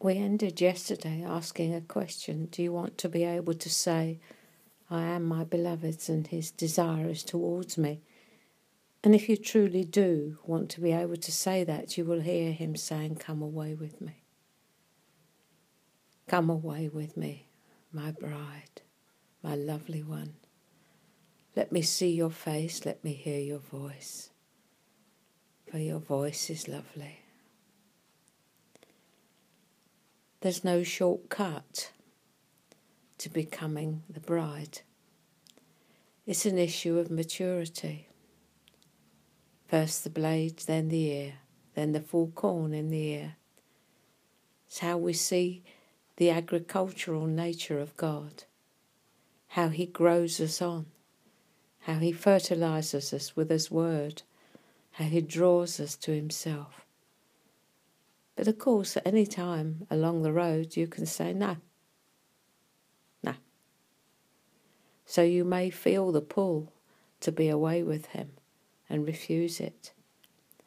we ended yesterday asking a question Do you want to be able to say, I am my beloved's and his desire is towards me? And if you truly do want to be able to say that, you will hear him saying, Come away with me. Come away with me, my bride, my lovely one. Let me see your face, let me hear your voice, for your voice is lovely. There's no shortcut to becoming the bride. It's an issue of maturity. First the blade, then the ear, then the full corn in the ear. It's how we see the agricultural nature of God, how He grows us on, how He fertilizes us with His word, how He draws us to Himself. But of course, at any time along the road, you can say no. No. So you may feel the pull to be away with him and refuse it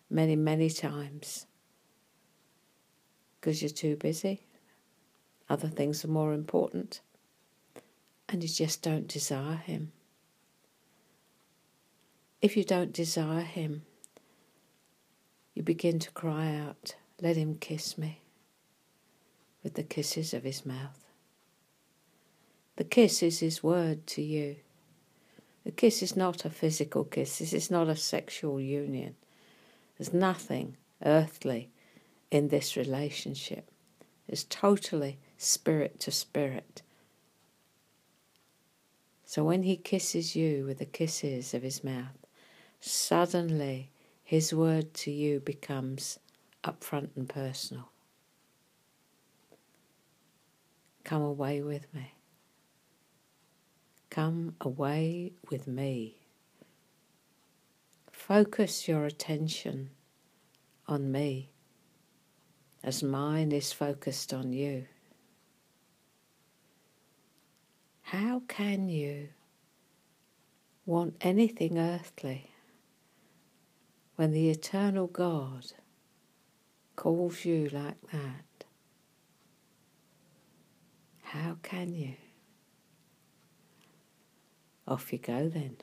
many, many times because you're too busy. Other things are more important. And you just don't desire him. If you don't desire him, you begin to cry out, let him kiss me with the kisses of his mouth. The kiss is his word to you. The kiss is not a physical kiss, this is not a sexual union. There's nothing earthly in this relationship. It's totally spirit to spirit. So when he kisses you with the kisses of his mouth, suddenly his word to you becomes upfront and personal. Come away with me. Come away with me. Focus your attention on me as mine is focused on you. How can you want anything earthly when the eternal God calls you like that, how can you? Off you go then.